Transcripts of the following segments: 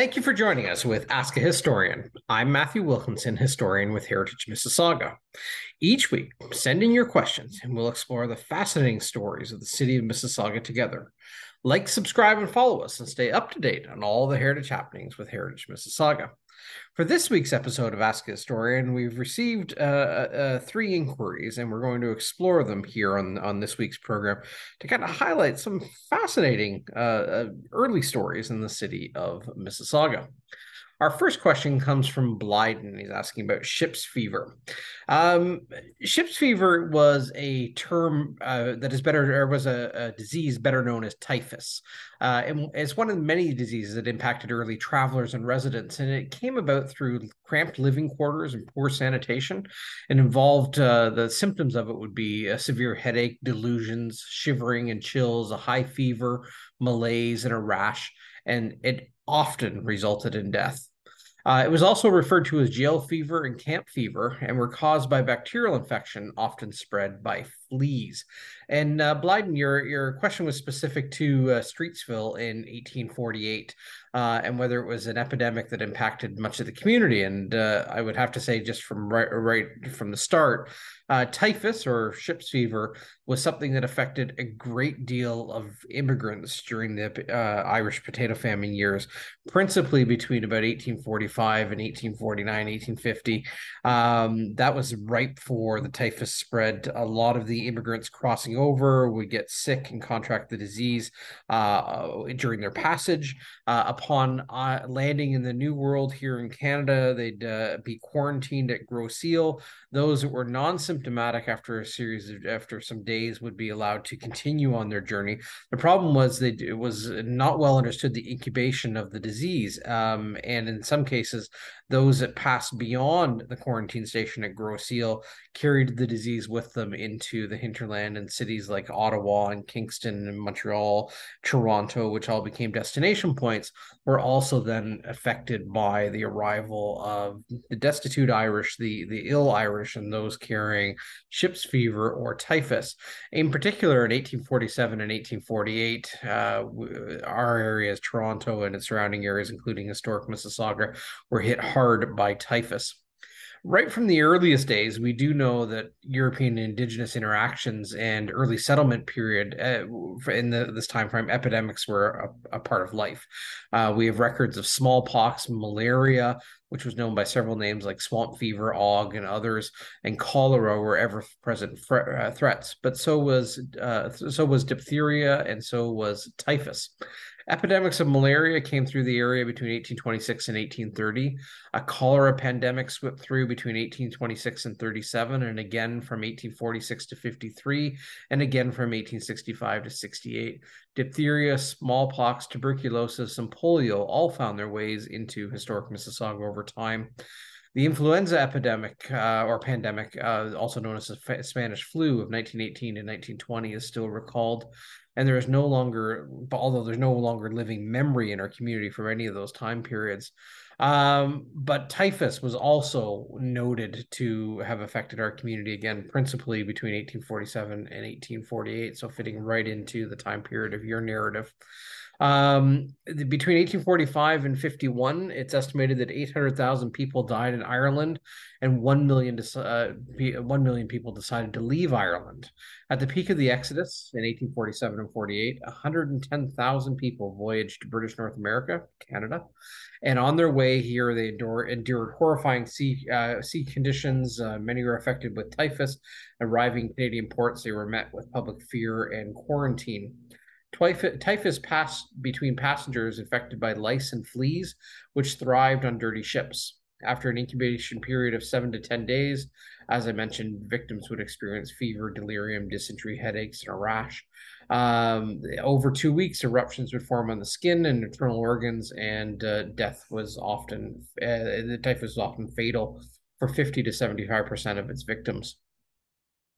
Thank you for joining us with Ask a Historian. I'm Matthew Wilkinson, historian with Heritage Mississauga. Each week, send in your questions and we'll explore the fascinating stories of the city of Mississauga together. Like, subscribe, and follow us and stay up to date on all the heritage happenings with Heritage Mississauga. For this week's episode of Ask a Historian, we've received uh, uh, three inquiries, and we're going to explore them here on, on this week's program to kind of highlight some fascinating uh, uh early stories in the city of Mississauga. Our first question comes from Blyden. He's asking about ship's fever. Um, ship's fever was a term uh, that is better, or was a, a disease better known as typhus. Uh, and it's one of the many diseases that impacted early travelers and residents. And it came about through cramped living quarters and poor sanitation. and involved uh, the symptoms of it would be a severe headache, delusions, shivering and chills, a high fever, malaise, and a rash. And it often resulted in death. Uh, it was also referred to as jail fever and camp fever and were caused by bacterial infection, often spread by fleas. And uh, Blyden, your, your question was specific to uh, Streetsville in 1848 uh, and whether it was an epidemic that impacted much of the community. And uh, I would have to say, just from right, right from the start, uh, typhus or ship's fever was something that affected a great deal of immigrants during the uh, Irish potato famine years, principally between about 1845 and 1849, 1850. Um, that was ripe for the typhus spread. A lot of the immigrants crossing over would get sick and contract the disease uh, during their passage. Uh, upon uh, landing in the New World here in Canada, they'd uh, be quarantined at Grosse Isle. Those that were non-symptomatic symptomatic after a series of after some days would be allowed to continue on their journey. The problem was that it was not well understood the incubation of the disease, um, and in some cases, those that passed beyond the quarantine station at Grosse carried the disease with them into the hinterland and cities like Ottawa and Kingston and Montreal, Toronto, which all became destination points, were also then affected by the arrival of the destitute Irish, the, the ill Irish, and those carrying ship's fever or typhus. In particular, in 1847 and 1848, uh, our areas, Toronto and its surrounding areas, including historic Mississauga, were hit hard by typhus. Right from the earliest days, we do know that European indigenous interactions and early settlement period uh, in the, this time frame, epidemics were a, a part of life. Uh, we have records of smallpox, malaria, which was known by several names like swamp fever, ague, and others, and cholera were ever present uh, threats. But so was uh, so was diphtheria, and so was typhus. Epidemics of malaria came through the area between 1826 and 1830. A cholera pandemic swept through between 1826 and 37, and again from 1846 to 53, and again from 1865 to 68. Diphtheria, smallpox, tuberculosis, and polio all found their ways into historic Mississauga over time. The influenza epidemic uh, or pandemic, uh, also known as the Spanish flu of 1918 and 1920, is still recalled. And there is no longer although there's no longer living memory in our community from any of those time periods um, but typhus was also noted to have affected our community again principally between 1847 and 1848 so fitting right into the time period of your narrative um, between 1845 and 51, it's estimated that 800,000 people died in Ireland, and 1 million, uh, 1 million people decided to leave Ireland. At the peak of the Exodus in 1847 and 48, 110,000 people voyaged to British North America, Canada, and on their way here, they endure, endured horrifying sea uh, sea conditions. Uh, many were affected with typhus. Arriving in Canadian ports, they were met with public fear and quarantine. Typhus passed between passengers infected by lice and fleas, which thrived on dirty ships. After an incubation period of seven to 10 days, as I mentioned, victims would experience fever, delirium, dysentery, headaches, and a rash. Um, over two weeks, eruptions would form on the skin and internal organs, and uh, death was often, uh, the typhus was often fatal for 50 to 75% of its victims.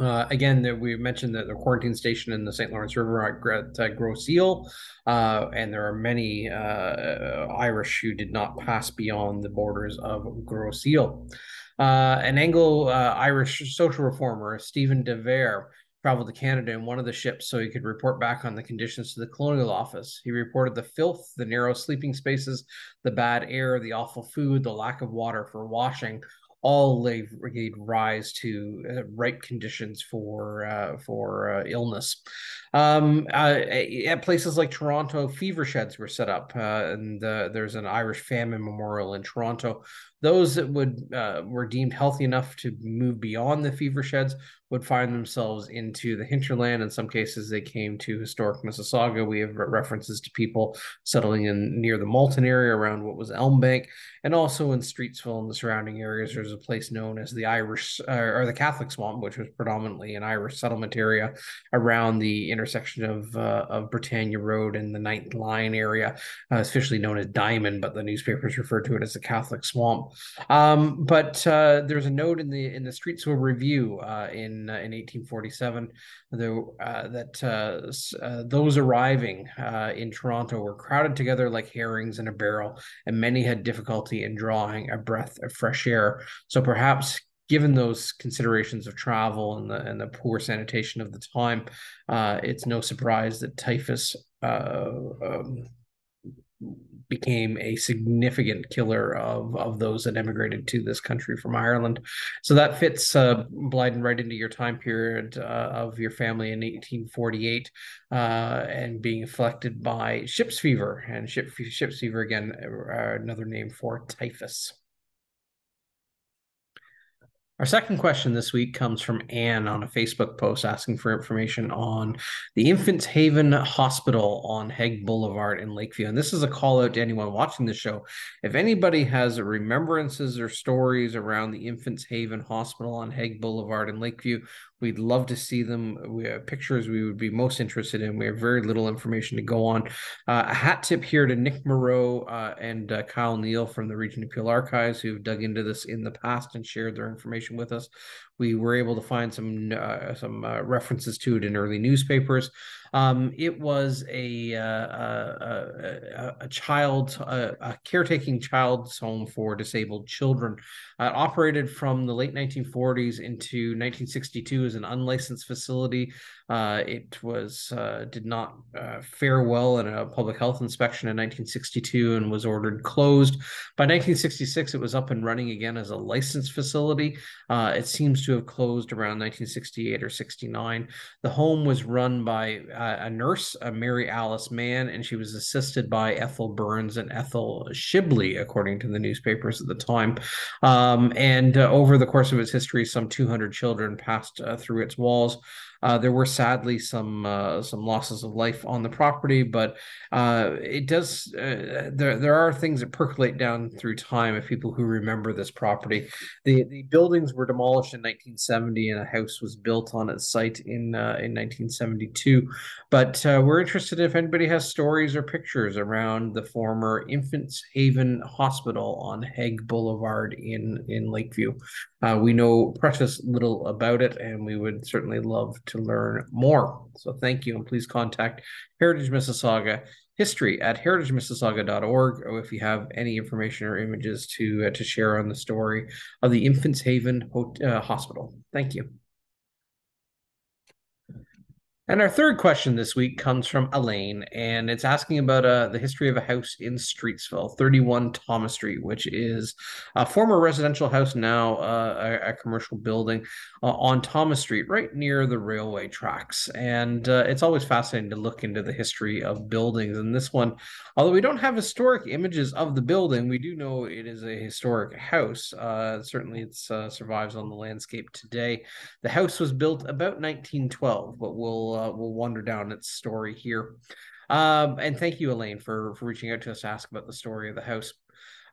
Uh, again, we mentioned that the quarantine station in the St. Lawrence River at, at Grosse Isle, uh, and there are many uh, Irish who did not pass beyond the borders of Grosse Isle. Uh, an Anglo-Irish social reformer, Stephen de Vere, traveled to Canada in one of the ships so he could report back on the conditions to the colonial office. He reported the filth, the narrow sleeping spaces, the bad air, the awful food, the lack of water for washing, all gave rise to uh, ripe conditions for uh, for uh, illness. Um, uh, at places like Toronto, fever sheds were set up, uh, and uh, there's an Irish famine memorial in Toronto. Those that would were deemed healthy enough to move beyond the fever sheds would find themselves into the hinterland. In some cases, they came to historic Mississauga. We have references to people settling in near the Malton area around what was Elm Bank, and also in Streetsville and the surrounding areas. There's a place known as the Irish uh, or the Catholic Swamp, which was predominantly an Irish settlement area around the intersection of uh, of Britannia Road and the Ninth Line area, uh, officially known as Diamond, but the newspapers referred to it as the Catholic Swamp. Um, but uh, there's a note in the in the Streetsville Review uh, in uh, in 1847 the, uh, that uh, those arriving in Toronto were crowded together like herrings in a barrel, and many had difficulty in drawing a breath of fresh air. So perhaps given those considerations of travel and the and the poor sanitation of the time, uh, it's no surprise that typhus uh, um, became a significant killer of of those that emigrated to this country from Ireland. So that fits uh, Blyden right into your time period uh, of your family in 1848 uh, and being afflicted by ship's fever and ship ship's fever again, uh, another name for typhus. Our second question this week comes from Anne on a Facebook post asking for information on the Infants Haven Hospital on Haig Boulevard in Lakeview. And this is a call out to anyone watching the show. If anybody has remembrances or stories around the Infants Haven Hospital on Haig Boulevard in Lakeview, We'd love to see them. We have pictures we would be most interested in. We have very little information to go on. Uh, a hat tip here to Nick Moreau uh, and uh, Kyle Neal from the Region of Peel Archives who've dug into this in the past and shared their information with us. We were able to find some uh, some uh, references to it in early newspapers. Um, it was a uh, a, a, child a, a, caretaking child's home for disabled children. Uh, operated from the late 1940s into 1962 as an unlicensed facility uh, it was uh, did not uh, fare well in a public health inspection in 1962 and was ordered closed. By 1966, it was up and running again as a licensed facility. Uh, it seems to have closed around 1968 or 69. The home was run by uh, a nurse, a Mary Alice Mann, and she was assisted by Ethel Burns and Ethel Shibley, according to the newspapers at the time. Um, and uh, over the course of its history, some 200 children passed through its walls. Uh, there were sadly some uh, some losses of life on the property, but uh, it does uh, there there are things that percolate down through time of people who remember this property. The the buildings were demolished in 1970, and a house was built on its site in uh, in 1972. But uh, we're interested if anybody has stories or pictures around the former Infants Haven Hospital on Haig Boulevard in in Lakeview. we know precious little about it, and we would certainly love to learn more. So thank you, and please contact Heritage Mississauga history at heritagemississauga.org or if you have any information or images to uh, to share on the story of the Infants Haven uh, Hospital. Thank you. And our third question this week comes from Elaine, and it's asking about uh, the history of a house in Streetsville, 31 Thomas Street, which is a former residential house, now uh, a, a, commercial building uh, on Thomas Street, right near the railway tracks. And uh, it's always fascinating to look into the history of buildings. And this one, although we don't have historic images of the building, we do know it is a historic house. Uh, certainly, it uh, survives on the landscape today. The house was built about 1912, but we'll uh, we'll wander down its story here. Um, and thank you, Elaine, for for reaching out to us to ask about the story of the house.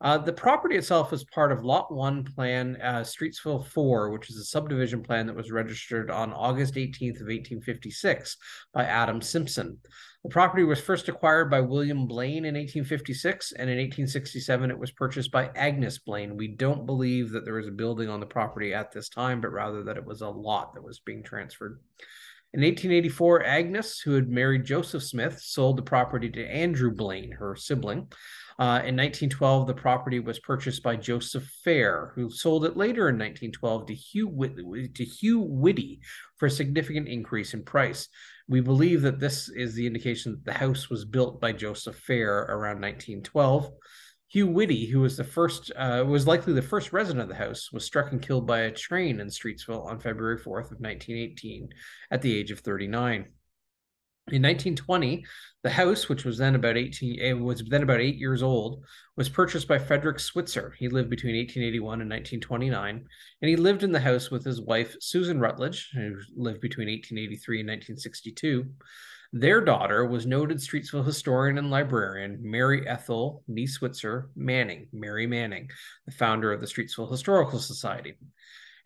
Uh, the property itself is part of Lot 1 Plan uh, Streetsville 4, which is a subdivision plan that was registered on August 18th of 1856 by Adam Simpson. The property was first acquired by William Blaine in 1856, and in 1867 it was purchased by Agnes Blaine. We don't believe that there was a building on the property at this time, but rather that it was a lot that was being transferred. In 1884, Agnes, who had married Joseph Smith, sold the property to Andrew Blaine, her sibling. Uh, in 1912, the property was purchased by Joseph Fair, who sold it later in 1912 to Hugh, Whit- to Hugh Whitty for a significant increase in price. We believe that this is the indication that the house was built by Joseph Fair around 1912. Hugh Whitty, who was the first, uh, was likely the first resident of the house, was struck and killed by a train in Streetsville on February 4th of 1918 at the age of 39. In 1920, the house, which was then about 18, was then about eight years old, was purchased by Frederick Switzer. He lived between 1881 and 1929, and he lived in the house with his wife Susan Rutledge, who lived between 1883 and 1962. Their daughter was noted Streetsville historian and librarian Mary Ethel Nee Switzer Manning, Mary Manning, the founder of the Streetsville Historical Society.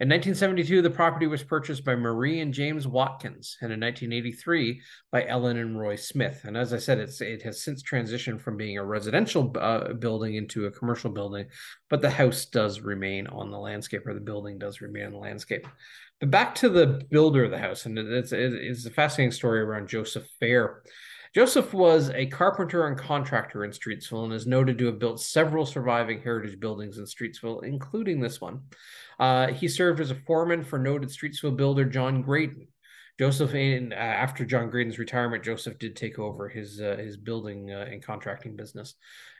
In 1972, the property was purchased by Marie and James Watkins, and in 1983 by Ellen and Roy Smith. And as I said, it's it has since transitioned from being a residential uh, building into a commercial building, but the house does remain on the landscape, or the building does remain on the landscape. But back to the builder of the house, and it's, it's a fascinating story around Joseph Fair. Joseph was a carpenter and contractor in Streetsville and is noted to have built several surviving heritage buildings in Streetsville, including this one. Uh, he served as a foreman for noted Streetsville builder John Graydon. Joseph, in, uh, after John Graydon's retirement, Joseph did take over his uh, his building uh, and contracting business.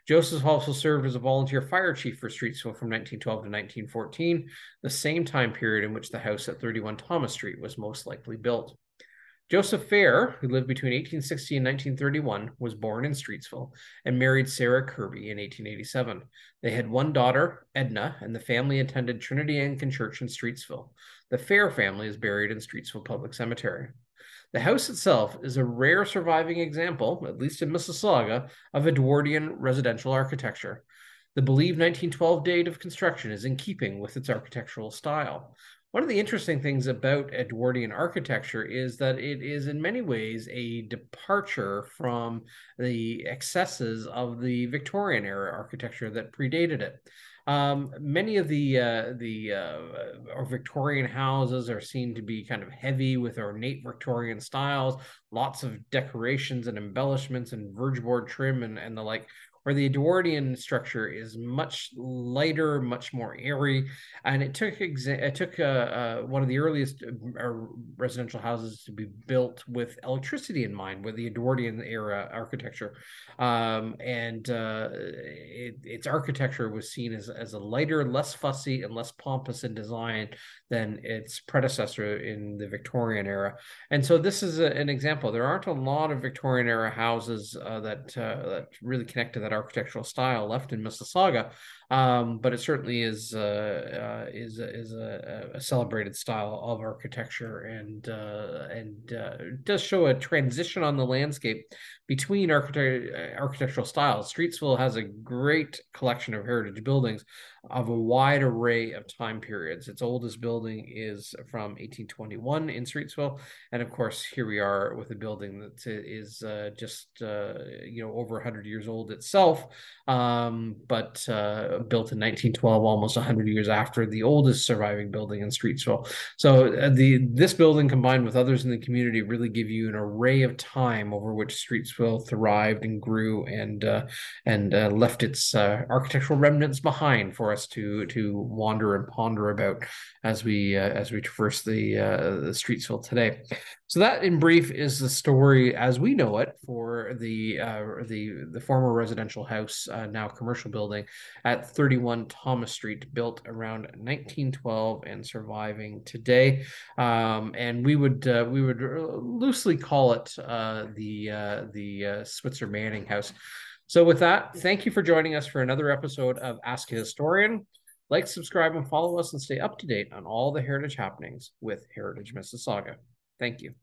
Joseph also served as a volunteer fire chief for Streetsville from 1912 to 1914, the same time period in which the house at 31 Thomas Street was most likely built. Joseph Fair, who lived between 1860 and 1931, was born in Streetsville and married Sarah Kirby in 1887. They had one daughter, Edna, and the family attended Trinity Anglican Church in Streetsville. The Fair family is buried in Streetsville Public Cemetery. The house itself is a rare surviving example, at least in Mississauga, of Edwardian residential architecture. The believed 1912 date of construction is in keeping with its architectural style. One of the interesting things about Edwardian architecture is that it is in many ways a departure from the excesses of the Victorian era architecture that predated it. Um, many of the uh, the uh, Victorian houses are seen to be kind of heavy with ornate Victorian styles, lots of decorations and embellishments and vergeboard trim and, and the like where the Edwardian structure is much lighter, much more airy, and it took exa- it took uh, uh, one of the earliest uh, residential houses to be built with electricity in mind, with the Edwardian era architecture, um, and uh, it, its architecture was seen as as a lighter, less fussy, and less pompous in design than its predecessor in the Victorian era. And so this is a, an example. There aren't a lot of Victorian era houses uh, that uh, that really connect to that architectural style left in Mississauga, um, but it certainly is uh, uh is is a, a, celebrated style of architecture and uh, and uh, does show a transition on the landscape between architect- architectural styles. Streetsville has a great collection of heritage buildings of a wide array of time periods. Its oldest building is from 1821 in Streetsville, and of course, here we are with a building that is uh, just uh, you know over 100 years old itself, um, but uh, built in 1912, almost 100 years after the oldest surviving building in Streetsville. So uh, the this building combined with others in the community really give you an array of time over which Streetsville thrived and grew and uh, and uh, left its architectural remnants behind for us to to wander and ponder about as we uh, as we traverse the uh, the Streetsville today. So that, in brief, is the story as we know it for the uh, the the former residential house, uh, now commercial building at 31 Thomas Street, built around 1912 and surviving today. Um, and we would uh, we would loosely call it uh, the uh, the uh, Switzer Manning House. So, with that, thank you for joining us for another episode of Ask a Historian. Like, subscribe, and follow us and stay up to date on all the heritage happenings with Heritage Mississauga. Thank you.